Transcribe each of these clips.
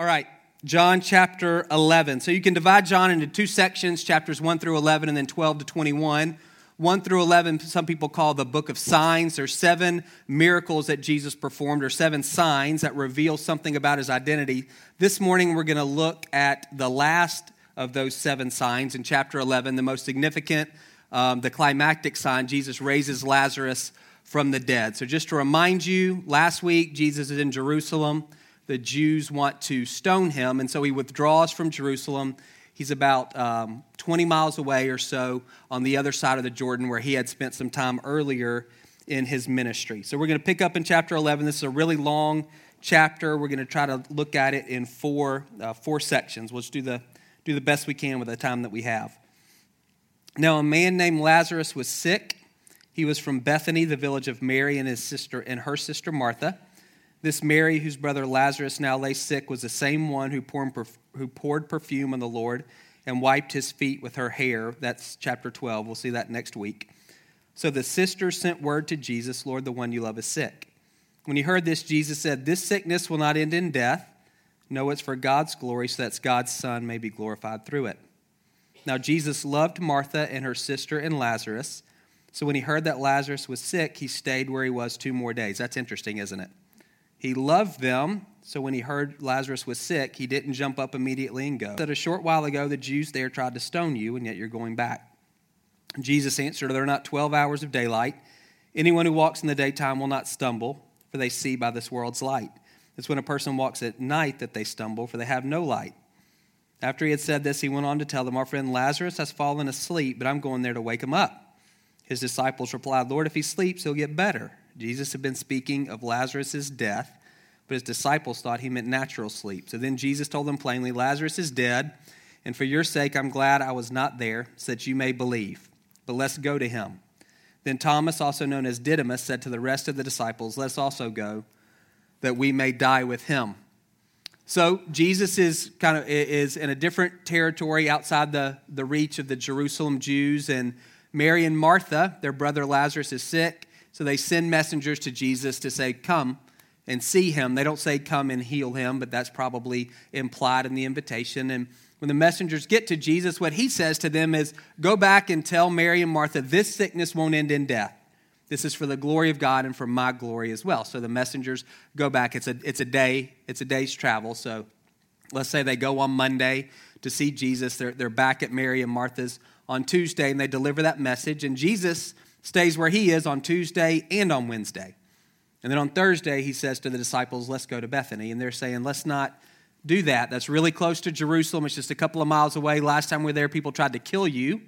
All right, John chapter 11. So you can divide John into two sections, chapters 1 through 11 and then 12 to 21. 1 through 11, some people call the book of signs. There's seven miracles that Jesus performed, or seven signs that reveal something about his identity. This morning, we're going to look at the last of those seven signs in chapter 11, the most significant, um, the climactic sign. Jesus raises Lazarus from the dead. So, just to remind you, last week, Jesus is in Jerusalem the Jews want to stone him, and so he withdraws from Jerusalem. He's about um, 20 miles away or so on the other side of the Jordan where he had spent some time earlier in his ministry. So we're going to pick up in chapter 11. This is a really long chapter. We're going to try to look at it in four, uh, four sections. We'll do the, do the best we can with the time that we have. Now, a man named Lazarus was sick. He was from Bethany, the village of Mary and his sister and her sister Martha. This Mary, whose brother Lazarus now lay sick, was the same one who poured, perfume on the Lord and wiped his feet with her hair. That's chapter 12. We'll see that next week. So the sisters sent word to Jesus, Lord, the one you love is sick. When he heard this, Jesus said, This sickness will not end in death. No, it's for God's glory, so that God's Son may be glorified through it. Now, Jesus loved Martha and her sister and Lazarus. So when he heard that Lazarus was sick, he stayed where he was two more days. That's interesting, isn't it? He loved them, so when he heard Lazarus was sick, he didn't jump up immediately and go. That a short while ago, the Jews there tried to stone you, and yet you're going back. Jesus answered, Are There not 12 hours of daylight. Anyone who walks in the daytime will not stumble, for they see by this world's light. It's when a person walks at night that they stumble, for they have no light. After he had said this, he went on to tell them, Our friend Lazarus has fallen asleep, but I'm going there to wake him up. His disciples replied, Lord, if he sleeps, he'll get better. Jesus had been speaking of Lazarus' death, but his disciples thought he meant natural sleep. So then Jesus told them plainly, Lazarus is dead, and for your sake I'm glad I was not there, so that you may believe. But let's go to him. Then Thomas, also known as Didymus, said to the rest of the disciples, Let's also go, that we may die with him. So Jesus is kind of is in a different territory outside the, the reach of the Jerusalem Jews, and Mary and Martha, their brother Lazarus, is sick. So they send messengers to Jesus to say, Come and see him. They don't say, Come and heal him, but that's probably implied in the invitation. And when the messengers get to Jesus, what he says to them is, Go back and tell Mary and Martha, this sickness won't end in death. This is for the glory of God and for my glory as well. So the messengers go back. It's a, it's a day, it's a day's travel. So let's say they go on Monday to see Jesus. They're, they're back at Mary and Martha's on Tuesday and they deliver that message. And Jesus stays where he is on Tuesday and on Wednesday. And then on Thursday, he says to the disciples, Let's go to Bethany. And they're saying, Let's not do that. That's really close to Jerusalem. It's just a couple of miles away. Last time we were there, people tried to kill you.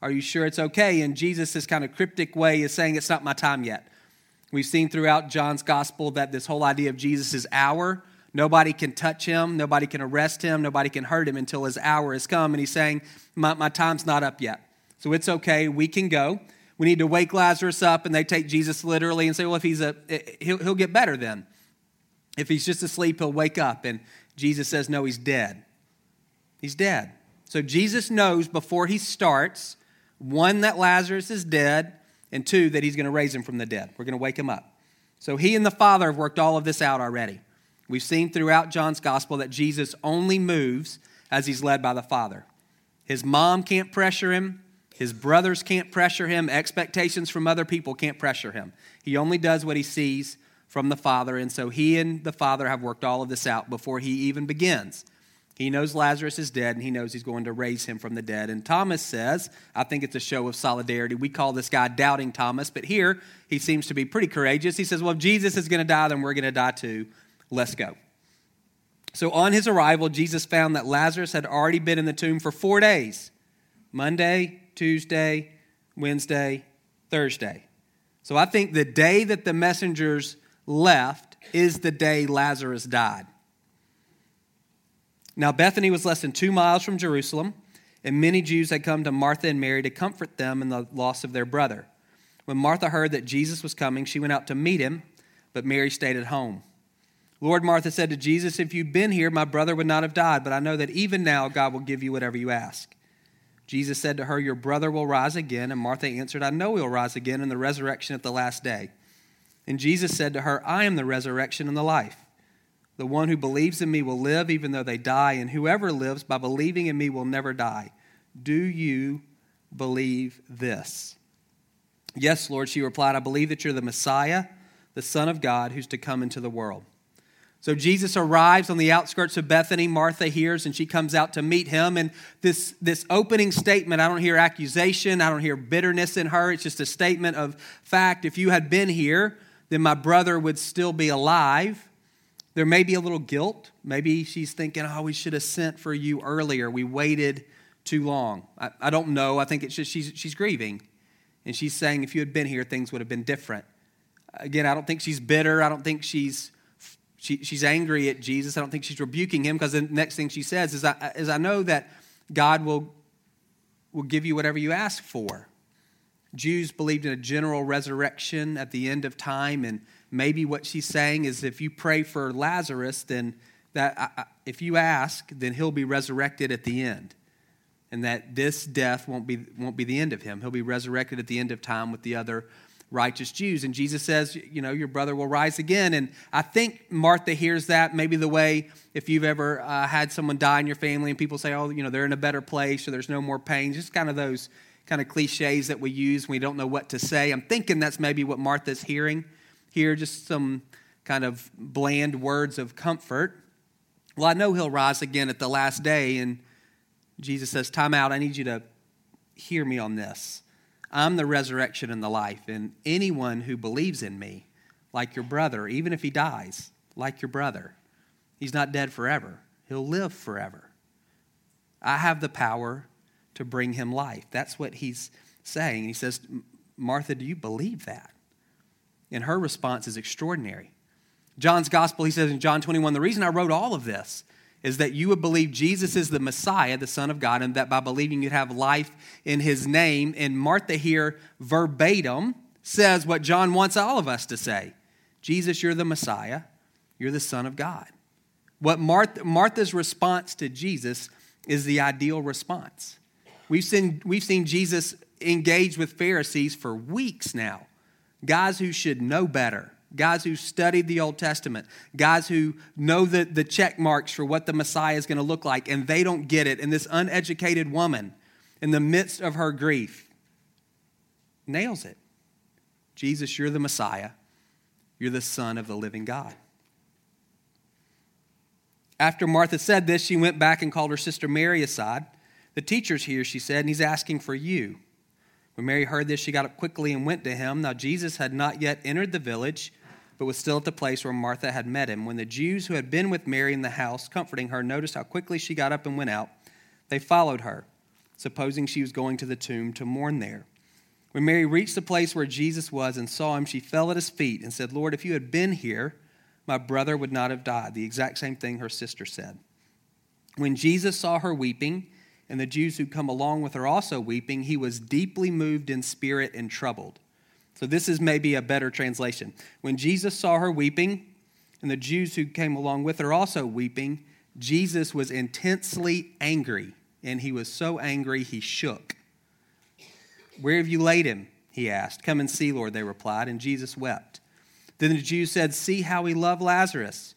Are you sure it's okay? And Jesus, this kind of cryptic way, is saying, It's not my time yet. We've seen throughout John's gospel that this whole idea of Jesus' hour, nobody can touch him, nobody can arrest him, nobody can hurt him until his hour has come. And he's saying, My, my time's not up yet. So it's okay. We can go we need to wake Lazarus up, and they take Jesus literally and say, well, if he's a, eh, eh, he'll, he'll get better then. If he's just asleep, he'll wake up. And Jesus says, no, he's dead. He's dead. So Jesus knows before he starts, one, that Lazarus is dead, and two, that he's going to raise him from the dead. We're going to wake him up. So he and the Father have worked all of this out already. We've seen throughout John's gospel that Jesus only moves as he's led by the Father. His mom can't pressure him, his brothers can't pressure him. Expectations from other people can't pressure him. He only does what he sees from the Father. And so he and the Father have worked all of this out before he even begins. He knows Lazarus is dead and he knows he's going to raise him from the dead. And Thomas says, I think it's a show of solidarity. We call this guy Doubting Thomas, but here he seems to be pretty courageous. He says, Well, if Jesus is going to die, then we're going to die too. Let's go. So on his arrival, Jesus found that Lazarus had already been in the tomb for four days Monday, Tuesday, Wednesday, Thursday. So I think the day that the messengers left is the day Lazarus died. Now, Bethany was less than two miles from Jerusalem, and many Jews had come to Martha and Mary to comfort them in the loss of their brother. When Martha heard that Jesus was coming, she went out to meet him, but Mary stayed at home. Lord, Martha said to Jesus, If you'd been here, my brother would not have died, but I know that even now God will give you whatever you ask. Jesus said to her, Your brother will rise again. And Martha answered, I know he'll rise again in the resurrection at the last day. And Jesus said to her, I am the resurrection and the life. The one who believes in me will live even though they die, and whoever lives by believing in me will never die. Do you believe this? Yes, Lord, she replied, I believe that you're the Messiah, the Son of God, who's to come into the world. So Jesus arrives on the outskirts of Bethany. Martha hears and she comes out to meet him. And this, this opening statement, I don't hear accusation, I don't hear bitterness in her. It's just a statement of fact. If you had been here, then my brother would still be alive. There may be a little guilt. Maybe she's thinking, oh, we should have sent for you earlier. We waited too long. I, I don't know. I think it's just she's, she's grieving. And she's saying, if you had been here, things would have been different. Again, I don't think she's bitter. I don't think she's, she, she's angry at Jesus. I don't think she's rebuking him because the next thing she says is, I, is, I know that God will, will give you whatever you ask for. Jews believed in a general resurrection at the end of time, and maybe what she's saying is if you pray for Lazarus, then that if you ask, then he'll be resurrected at the end. And that this death won't be, won't be the end of him. He'll be resurrected at the end of time with the other righteous Jews. And Jesus says, you know, your brother will rise again. And I think Martha hears that maybe the way if you've ever uh, had someone die in your family and people say, oh, you know, they're in a better place or there's no more pain, just kind of those kind of cliches that we use when we don't know what to say. I'm thinking that's maybe what Martha's hearing here, just some kind of bland words of comfort. Well, I know he'll rise again at the last day. And Jesus says, Time out. I need you to hear me on this. I'm the resurrection and the life. And anyone who believes in me, like your brother, even if he dies, like your brother, he's not dead forever. He'll live forever. I have the power to bring him life. That's what he's saying. He says, Martha, do you believe that? And her response is extraordinary. John's gospel, he says in John 21, the reason I wrote all of this is that you would believe Jesus is the Messiah, the Son of God, and that by believing you'd have life in his name. And Martha here, verbatim, says what John wants all of us to say Jesus, you're the Messiah, you're the Son of God. What Martha, Martha's response to Jesus is the ideal response. We've seen, we've seen Jesus engage with Pharisees for weeks now, guys who should know better, guys who studied the Old Testament, guys who know the, the check marks for what the Messiah is going to look like, and they don't get it. And this uneducated woman, in the midst of her grief, nails it. Jesus, you're the Messiah. You're the Son of the living God. After Martha said this, she went back and called her sister Mary aside the teacher's here, she said, and he's asking for you. When Mary heard this, she got up quickly and went to him. Now, Jesus had not yet entered the village, but was still at the place where Martha had met him. When the Jews who had been with Mary in the house, comforting her, noticed how quickly she got up and went out, they followed her, supposing she was going to the tomb to mourn there. When Mary reached the place where Jesus was and saw him, she fell at his feet and said, Lord, if you had been here, my brother would not have died. The exact same thing her sister said. When Jesus saw her weeping, and the Jews who come along with her also weeping, he was deeply moved in spirit and troubled. So, this is maybe a better translation. When Jesus saw her weeping, and the Jews who came along with her also weeping, Jesus was intensely angry, and he was so angry he shook. Where have you laid him? He asked. Come and see, Lord, they replied, and Jesus wept. Then the Jews said, See how he loved Lazarus.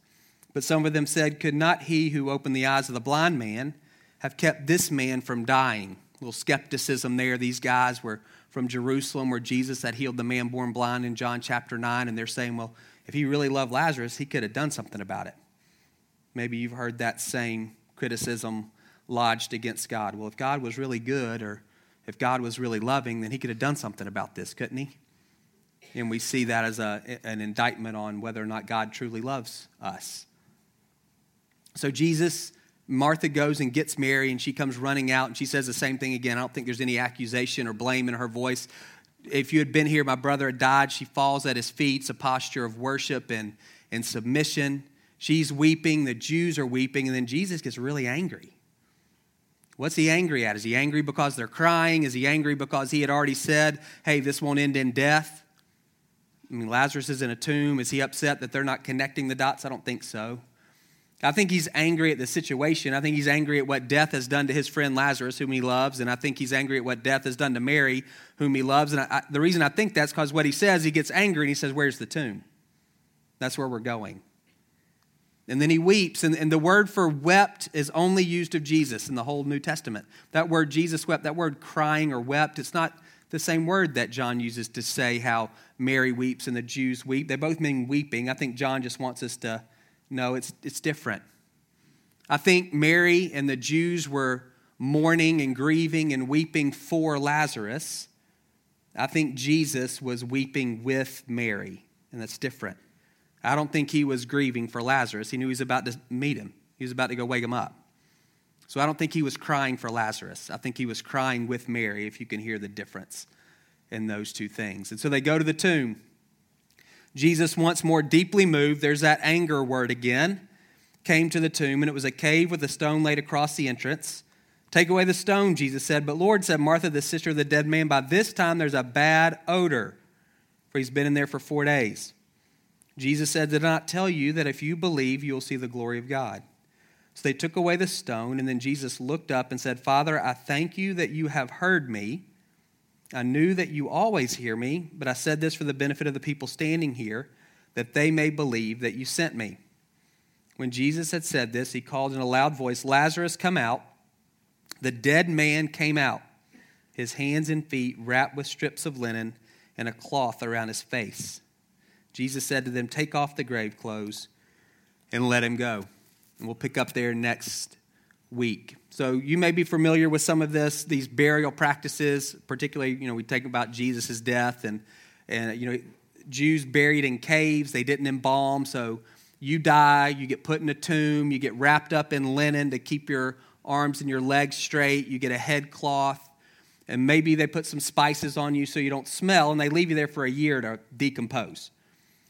But some of them said, Could not he who opened the eyes of the blind man have kept this man from dying. A little skepticism there. These guys were from Jerusalem where Jesus had healed the man born blind in John chapter 9, and they're saying, well, if he really loved Lazarus, he could have done something about it. Maybe you've heard that same criticism lodged against God. Well, if God was really good or if God was really loving, then he could have done something about this, couldn't he? And we see that as a, an indictment on whether or not God truly loves us. So Jesus Martha goes and gets Mary, and she comes running out, and she says the same thing again. I don't think there's any accusation or blame in her voice. If you had been here, my brother had died. She falls at his feet. It's a posture of worship and, and submission. She's weeping. The Jews are weeping, and then Jesus gets really angry. What's he angry at? Is he angry because they're crying? Is he angry because he had already said, hey, this won't end in death? I mean, Lazarus is in a tomb. Is he upset that they're not connecting the dots? I don't think so. I think he's angry at the situation. I think he's angry at what death has done to his friend Lazarus, whom he loves. And I think he's angry at what death has done to Mary, whom he loves. And I, the reason I think that's because what he says, he gets angry and he says, Where's the tomb? That's where we're going. And then he weeps. And, and the word for wept is only used of Jesus in the whole New Testament. That word Jesus wept, that word crying or wept, it's not the same word that John uses to say how Mary weeps and the Jews weep. They both mean weeping. I think John just wants us to know it's, it's different. I think Mary and the Jews were mourning and grieving and weeping for Lazarus. I think Jesus was weeping with Mary, and that's different. I don't think he was grieving for Lazarus. He knew he was about to meet him, he was about to go wake him up. So I don't think he was crying for Lazarus. I think he was crying with Mary, if you can hear the difference in those two things. And so they go to the tomb. Jesus, once more deeply moved, there's that anger word again, came to the tomb, and it was a cave with a stone laid across the entrance. Take away the stone, Jesus said. But Lord, said Martha, the sister of the dead man, by this time there's a bad odor, for he's been in there for four days. Jesus said, Did I not tell you that if you believe, you will see the glory of God? So they took away the stone, and then Jesus looked up and said, Father, I thank you that you have heard me. I knew that you always hear me, but I said this for the benefit of the people standing here, that they may believe that you sent me. When Jesus had said this, he called in a loud voice, Lazarus, come out. The dead man came out, his hands and feet wrapped with strips of linen and a cloth around his face. Jesus said to them, Take off the grave clothes and let him go. And we'll pick up there next week. So you may be familiar with some of this, these burial practices, particularly, you know, we talk about Jesus' death and, and, you know, Jews buried in caves, they didn't embalm. So you die, you get put in a tomb, you get wrapped up in linen to keep your arms and your legs straight, you get a head cloth, and maybe they put some spices on you so you don't smell, and they leave you there for a year to decompose.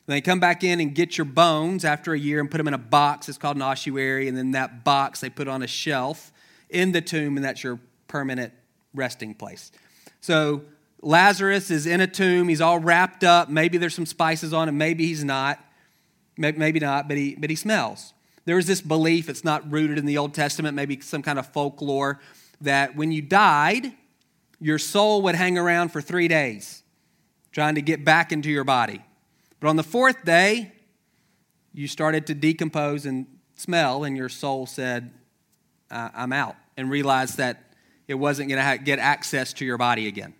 Then they come back in and get your bones after a year and put them in a box. It's called an ossuary. And then that box they put on a shelf in the tomb, and that's your permanent resting place. So Lazarus is in a tomb. He's all wrapped up. Maybe there's some spices on him. Maybe he's not. Maybe not, but he, but he smells. There is this belief, it's not rooted in the Old Testament, maybe some kind of folklore, that when you died, your soul would hang around for three days trying to get back into your body. But on the fourth day, you started to decompose and smell, and your soul said, I'm out, and realized that it wasn't going to get access to your body again.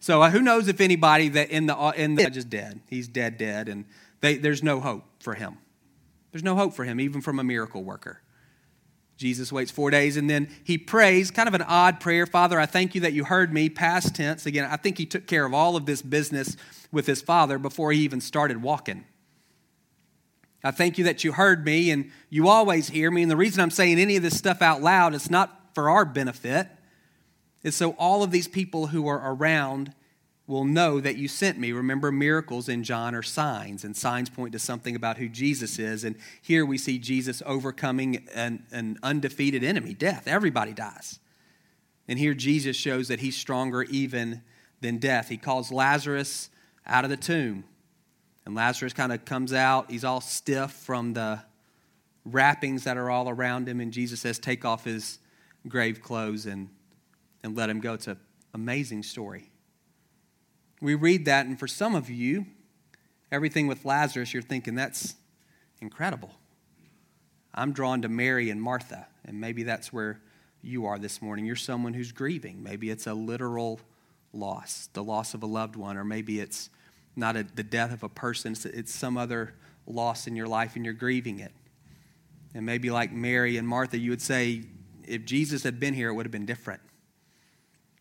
So uh, who knows if anybody that in the in the just dead, he's dead, dead, and they, there's no hope for him. There's no hope for him, even from a miracle worker. Jesus waits four days and then he prays, kind of an odd prayer. Father, I thank you that you heard me, past tense. Again, I think he took care of all of this business with his father before he even started walking. I thank you that you heard me and you always hear me. And the reason I'm saying any of this stuff out loud, it's not for our benefit, it's so all of these people who are around will know that you sent me. Remember, miracles in John are signs, and signs point to something about who Jesus is. And here we see Jesus overcoming an, an undefeated enemy, death. Everybody dies. And here Jesus shows that he's stronger even than death. He calls Lazarus out of the tomb. And Lazarus kind of comes out. He's all stiff from the wrappings that are all around him. And Jesus says, Take off his grave clothes and, and let him go. It's an amazing story. We read that, and for some of you, everything with Lazarus, you're thinking, That's incredible. I'm drawn to Mary and Martha, and maybe that's where you are this morning. You're someone who's grieving. Maybe it's a literal loss, the loss of a loved one, or maybe it's not a, the death of a person, it's, it's some other loss in your life and you're grieving it. And maybe like Mary and Martha, you would say, if Jesus had been here, it would have been different.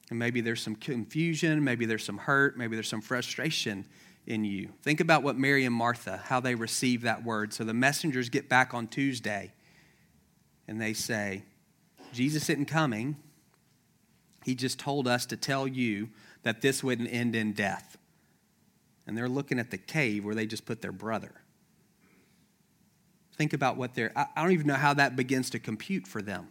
And maybe there's some confusion, maybe there's some hurt, maybe there's some frustration in you. Think about what Mary and Martha, how they receive that word. So the messengers get back on Tuesday and they say, Jesus isn't coming. He just told us to tell you that this wouldn't end in death. And they're looking at the cave where they just put their brother. Think about what they're, I don't even know how that begins to compute for them.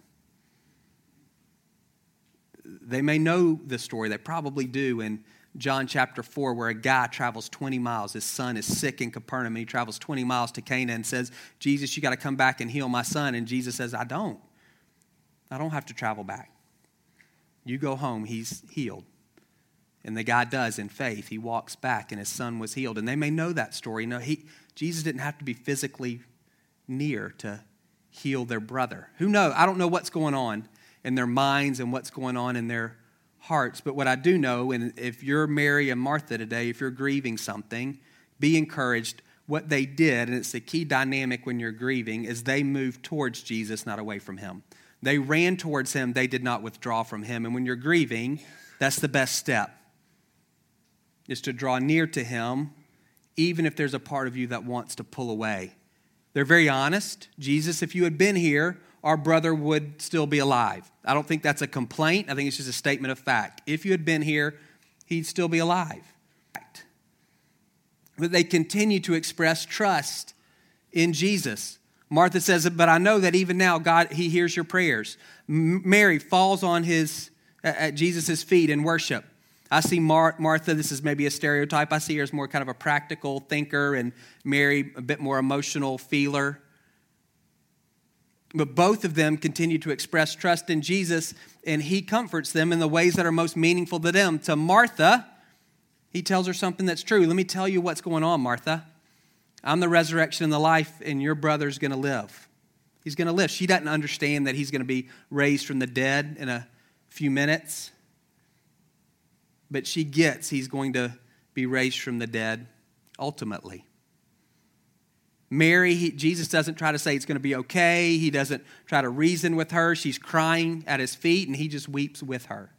They may know the story, they probably do in John chapter 4, where a guy travels 20 miles. His son is sick in Capernaum. and He travels 20 miles to Cana and says, Jesus, you got to come back and heal my son. And Jesus says, I don't. I don't have to travel back. You go home, he's healed. And the guy does in faith. He walks back and his son was healed. And they may know that story. No, he, Jesus didn't have to be physically near to heal their brother. Who knows? I don't know what's going on in their minds and what's going on in their hearts, but what I do know, and if you're Mary and Martha today, if you're grieving something, be encouraged. What they did, and it's the key dynamic when you're grieving, is they moved towards Jesus, not away from him. They ran towards him, they did not withdraw from him. And when you're grieving, that's the best step, is to draw near to him, even if there's a part of you that wants to pull away. They're very honest. Jesus, if you had been here, our brother would still be alive. I don't think that's a complaint. I think it's just a statement of fact. If you had been here, he'd still be alive. But they continue to express trust in Jesus. Martha says, But I know that even now, God, He hears your prayers. Mary falls on his, at Jesus' feet in worship. I see Mar- Martha, this is maybe a stereotype. I see her as more kind of a practical thinker, and Mary, a bit more emotional feeler. But both of them continue to express trust in Jesus, and he comforts them in the ways that are most meaningful to them. To Martha, he tells her something that's true. Let me tell you what's going on, Martha. I'm the resurrection and the life, and your brother's going to live. He's going to live. She doesn't understand that he's going to be raised from the dead in a few minutes but she gets he's going to be raised from the dead ultimately. Mary, he, Jesus doesn't try to say it's going to be okay. He doesn't try to reason with her. She's crying at his feet, and he just weeps with her.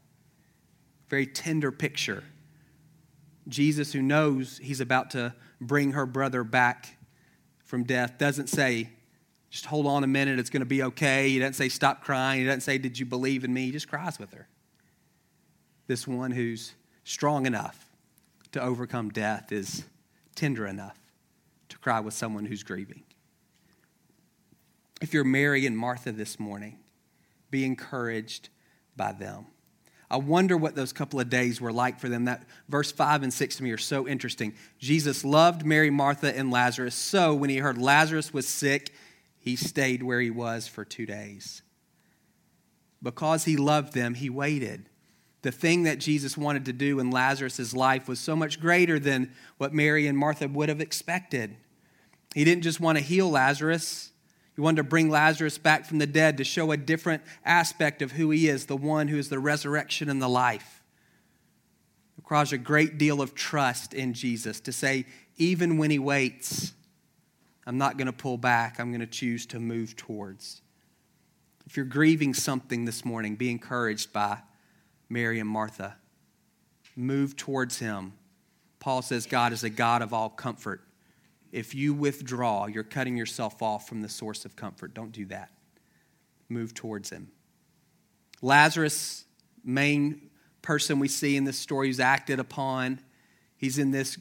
Very tender picture. Jesus, who knows he's about to bring her brother back from death, doesn't say, just hold on a minute, it's going to be okay. He doesn't say, stop crying. He doesn't say, did you believe in me? He just cries with her. This one who's strong enough to overcome death is tender enough to cry with someone who's grieving. If you're Mary and Martha this morning, be encouraged by them. I wonder what those couple of days were like for them. That verse 5 and 6 to me are so interesting. Jesus loved Mary, Martha, and Lazarus. So when he heard Lazarus was sick, he stayed where he was for two days. Because he loved them, he waited the thing that Jesus wanted to do in Lazarus' life was so much greater than what Mary and Martha would have expected. He didn't just want to heal Lazarus, he wanted to bring Lazarus back from the dead to show a different aspect of who he is, the one who is the resurrection and the life. It requires a great deal of trust in Jesus to say, even when he waits, I'm not going to pull back, I'm going to choose to move towards. If you're grieving something this morning, be encouraged by Mary and Martha. Move towards him. Paul says God is a God of all comfort. If you withdraw, you're cutting yourself off from the source of comfort. Don't do that. Move towards him. Lazarus, main person we see in this story, who's acted upon. He's in this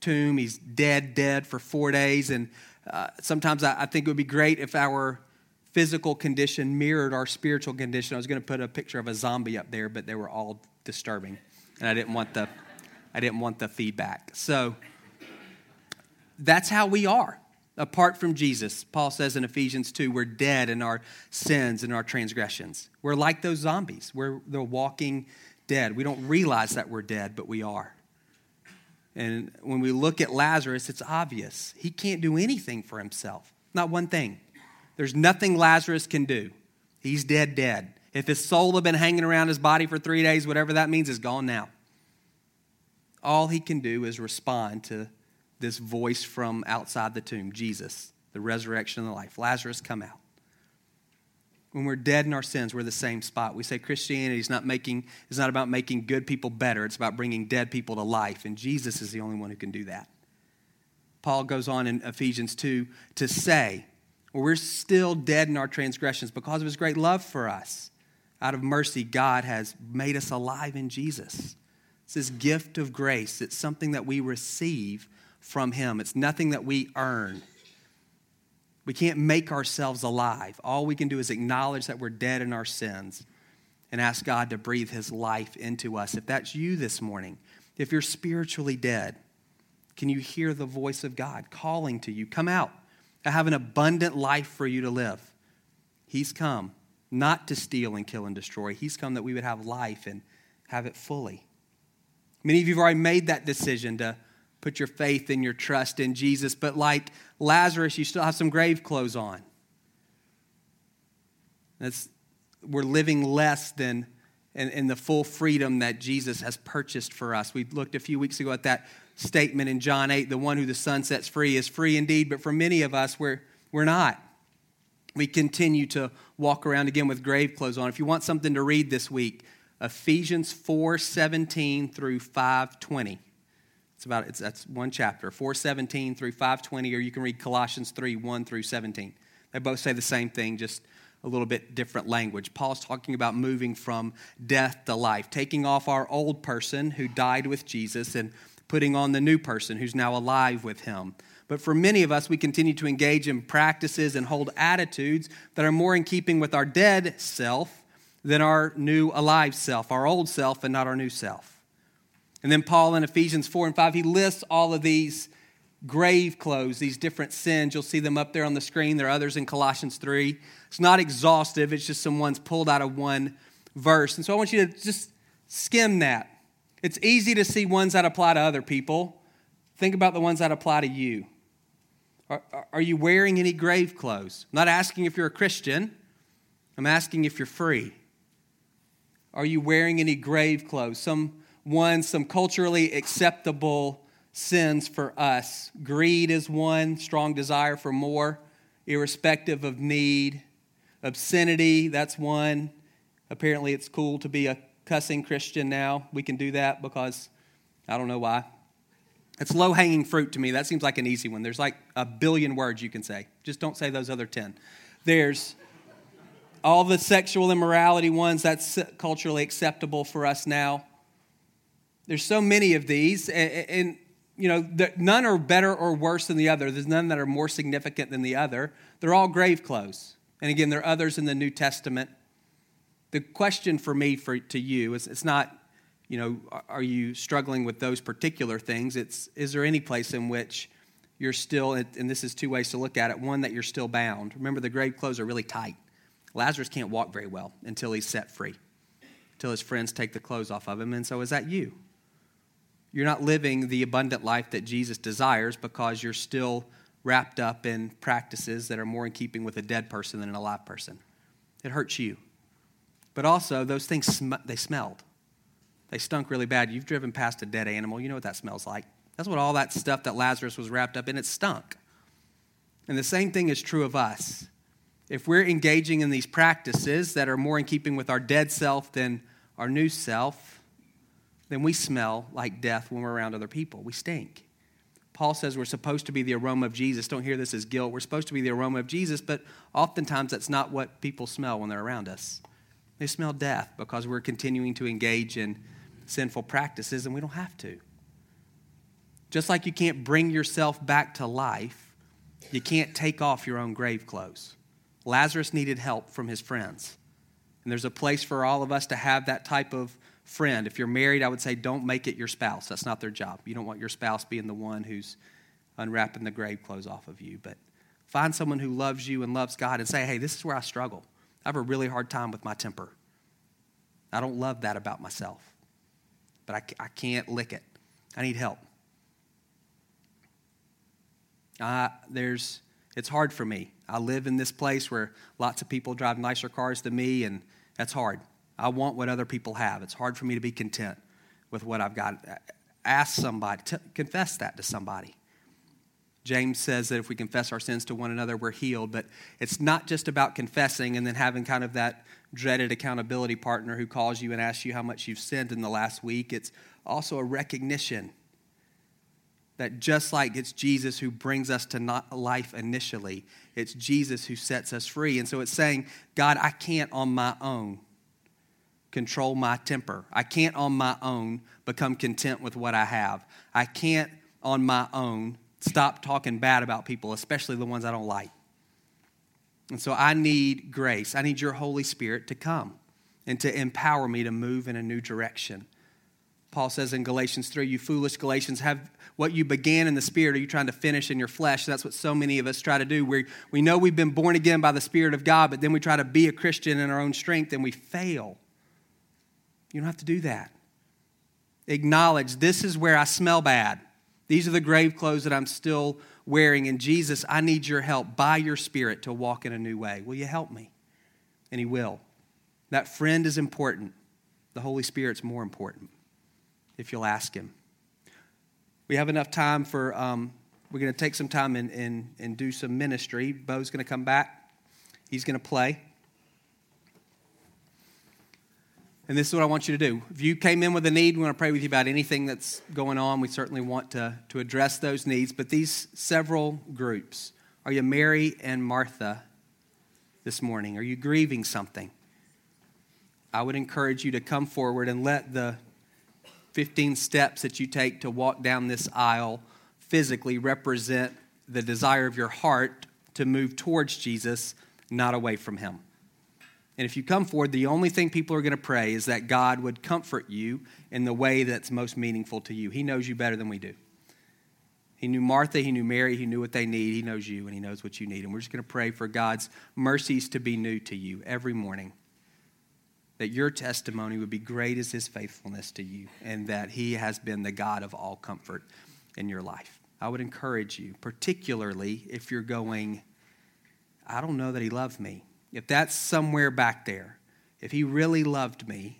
tomb. He's dead, dead for four days. And uh, sometimes I, I think it would be great if our physical condition mirrored our spiritual condition. I was going to put a picture of a zombie up there, but they were all disturbing, and I didn't want the I didn't want the feedback. So that's how we are. Apart from Jesus, Paul says in Ephesians 2, we're dead in our sins and our transgressions. We're like those zombies. We're the walking dead. We don't realize that we're dead, but we are. And when we look at Lazarus, it's obvious. He can't do anything for himself, not one thing. There's nothing Lazarus can do. He's dead, dead. If his soul had been hanging around his body for three days, whatever that means, is gone now. All he can do is respond to this voice from outside the tomb Jesus, the resurrection and the life. Lazarus, come out. When we're dead in our sins, we're the same spot. We say Christianity is not, making, is not about making good people better, it's about bringing dead people to life. And Jesus is the only one who can do that. Paul goes on in Ephesians 2 to say, we're still dead in our transgressions because of his great love for us. Out of mercy, God has made us alive in Jesus. It's this gift of grace. It's something that we receive from him. It's nothing that we earn. We can't make ourselves alive. All we can do is acknowledge that we're dead in our sins and ask God to breathe his life into us. If that's you this morning, if you're spiritually dead, can you hear the voice of God calling to you? Come out. I have an abundant life for you to live. He's come not to steal and kill and destroy. He's come that we would have life and have it fully. Many of you have already made that decision to put your faith and your trust in Jesus. But like Lazarus, you still have some grave clothes on. That's, we're living less than in, in the full freedom that Jesus has purchased for us. We looked a few weeks ago at that statement in John 8 the one who the Son sets free is free indeed, but for many of us, we're, we're not. We continue to walk around again with grave clothes on. If you want something to read this week, Ephesians 4:17 through 5:20. It's about it's that's one chapter, 4:17 through 5:20 or you can read Colossians 3, 1 through 17. They both say the same thing, just a little bit different language. Paul's talking about moving from death to life, taking off our old person who died with Jesus and putting on the new person who's now alive with him. But for many of us, we continue to engage in practices and hold attitudes that are more in keeping with our dead self than our new alive self, our old self, and not our new self. And then Paul in Ephesians 4 and 5, he lists all of these grave clothes, these different sins. You'll see them up there on the screen. There are others in Colossians 3. It's not exhaustive, it's just some ones pulled out of one verse. And so I want you to just skim that. It's easy to see ones that apply to other people. Think about the ones that apply to you. Are, are you wearing any grave clothes? I'm not asking if you're a Christian, I'm asking if you're free. Are you wearing any grave clothes? Some ones, some culturally acceptable sins for us. Greed is one, strong desire for more, irrespective of need. Obscenity, that's one. Apparently, it's cool to be a cussing Christian now. We can do that because I don't know why. It's low hanging fruit to me. That seems like an easy one. There's like a billion words you can say. Just don't say those other 10. There's all the sexual immorality ones, that's culturally acceptable for us now. There's so many of these, and you know, none are better or worse than the other. There's none that are more significant than the other. They're all grave clothes. And again, there are others in the New Testament. The question for me, for to you, is it's not, you know, are you struggling with those particular things? It's is there any place in which you're still, and this is two ways to look at it. One, that you're still bound. Remember, the grave clothes are really tight. Lazarus can't walk very well until he's set free, until his friends take the clothes off of him. And so, is that you? you're not living the abundant life that Jesus desires because you're still wrapped up in practices that are more in keeping with a dead person than an alive person. It hurts you. But also, those things, sm- they smelled. They stunk really bad. You've driven past a dead animal, you know what that smells like. That's what all that stuff that Lazarus was wrapped up in, it stunk. And the same thing is true of us. If we're engaging in these practices that are more in keeping with our dead self than our new self, then we smell like death when we're around other people. We stink. Paul says we're supposed to be the aroma of Jesus. Don't hear this as guilt. We're supposed to be the aroma of Jesus, but oftentimes that's not what people smell when they're around us. They smell death because we're continuing to engage in sinful practices and we don't have to. Just like you can't bring yourself back to life, you can't take off your own grave clothes. Lazarus needed help from his friends. And there's a place for all of us to have that type of friend. If you're married, I would say don't make it your spouse. That's not their job. You don't want your spouse being the one who's unwrapping the grave clothes off of you. But find someone who loves you and loves God and say, hey, this is where I struggle. I have a really hard time with my temper. I don't love that about myself, but I, I can't lick it. I need help. Uh, there's, it's hard for me. I live in this place where lots of people drive nicer cars than me, and that's hard. I want what other people have. It's hard for me to be content with what I've got. Ask somebody, to confess that to somebody. James says that if we confess our sins to one another, we're healed. But it's not just about confessing and then having kind of that dreaded accountability partner who calls you and asks you how much you've sinned in the last week. It's also a recognition that just like it's Jesus who brings us to life initially, it's Jesus who sets us free. And so it's saying, God, I can't on my own control my temper. I can't on my own become content with what I have. I can't on my own stop talking bad about people, especially the ones I don't like. And so I need grace. I need your Holy Spirit to come and to empower me to move in a new direction. Paul says in Galatians 3, you foolish Galatians, have what you began in the Spirit, are you trying to finish in your flesh? That's what so many of us try to do. We, we know we've been born again by the Spirit of God, but then we try to be a Christian in our own strength and we fail. You don't have to do that. Acknowledge this is where I smell bad. These are the grave clothes that I'm still wearing. And Jesus, I need your help by your Spirit to walk in a new way. Will you help me? And He will. That friend is important. The Holy Spirit's more important if you'll ask Him. We have enough time for, um, we're going to take some time and, and, and do some ministry. Bo's going to come back, he's going to play. And this is what I want you to do. If you came in with a need, we want to pray with you about anything that's going on. We certainly want to, to address those needs. But these several groups are you Mary and Martha this morning? Are you grieving something? I would encourage you to come forward and let the 15 steps that you take to walk down this aisle physically represent the desire of your heart to move towards Jesus, not away from him. And if you come forward, the only thing people are going to pray is that God would comfort you in the way that's most meaningful to you. He knows you better than we do. He knew Martha, he knew Mary, he knew what they need, he knows you, and he knows what you need. And we're just going to pray for God's mercies to be new to you every morning. That your testimony would be great as his faithfulness to you, and that he has been the God of all comfort in your life. I would encourage you, particularly if you're going, I don't know that he loves me if that's somewhere back there, if he really loved me,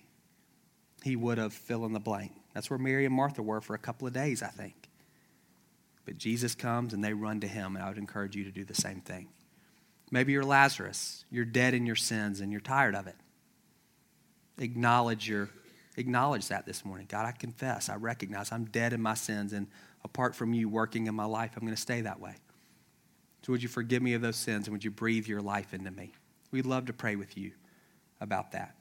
he would have fill in the blank. That's where Mary and Martha were for a couple of days, I think. But Jesus comes and they run to him, and I would encourage you to do the same thing. Maybe you're Lazarus. You're dead in your sins and you're tired of it. Acknowledge your acknowledge that this morning. God, I confess, I recognize I'm dead in my sins, and apart from you working in my life, I'm going to stay that way. So would you forgive me of those sins and would you breathe your life into me? We'd love to pray with you about that.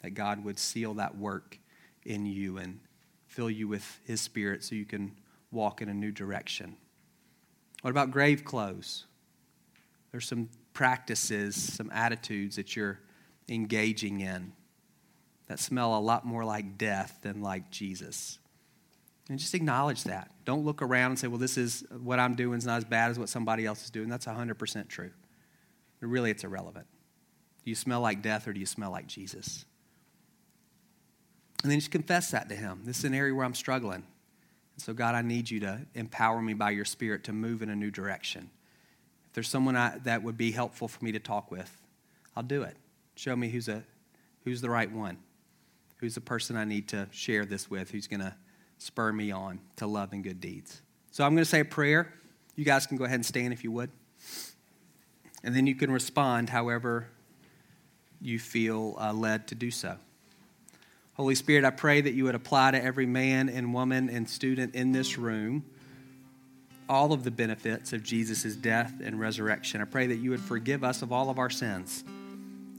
That God would seal that work in you and fill you with His Spirit so you can walk in a new direction. What about grave clothes? There's some practices, some attitudes that you're engaging in that smell a lot more like death than like Jesus. And just acknowledge that. Don't look around and say, well, this is what I'm doing is not as bad as what somebody else is doing. That's 100% true. Really, it's irrelevant. Do you smell like death or do you smell like Jesus? And then just confess that to Him. This is an area where I'm struggling. And so, God, I need you to empower me by your Spirit to move in a new direction. If there's someone I, that would be helpful for me to talk with, I'll do it. Show me who's, a, who's the right one, who's the person I need to share this with, who's going to spur me on to love and good deeds. So, I'm going to say a prayer. You guys can go ahead and stand if you would and then you can respond however you feel uh, led to do so. Holy Spirit, I pray that you would apply to every man and woman and student in this room all of the benefits of Jesus' death and resurrection. I pray that you would forgive us of all of our sins.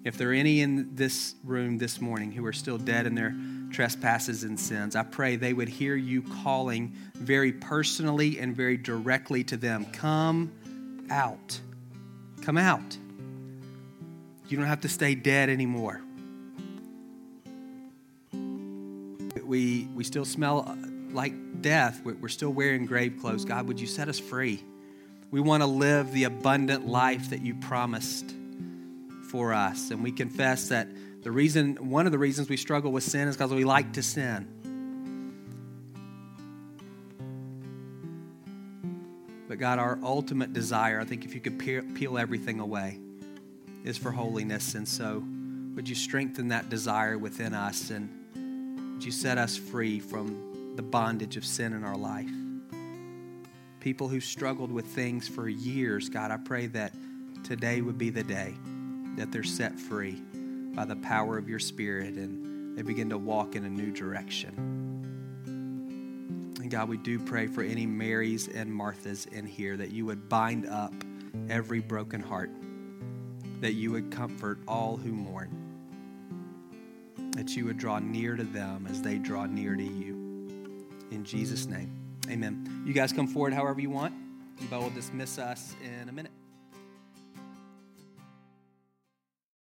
If there are any in this room this morning who are still dead in their trespasses and sins, I pray they would hear you calling very personally and very directly to them Come out. Come out. You don't have to stay dead anymore. We, we still smell uh, like death. We're still wearing grave clothes. God, would you set us free? We want to live the abundant life that you promised for us. And we confess that the reason, one of the reasons we struggle with sin is because we like to sin. But God, our ultimate desire, I think if you could peel everything away, is for holiness. And so, would you strengthen that desire within us and would you set us free from the bondage of sin in our life? People who struggled with things for years, God, I pray that today would be the day that they're set free by the power of your Spirit and they begin to walk in a new direction. And God, we do pray for any Marys and Marthas in here that you would bind up every broken heart, that you would comfort all who mourn, that you would draw near to them as they draw near to you. In Jesus' name, amen. You guys come forward however you want. Bo will dismiss us in a minute.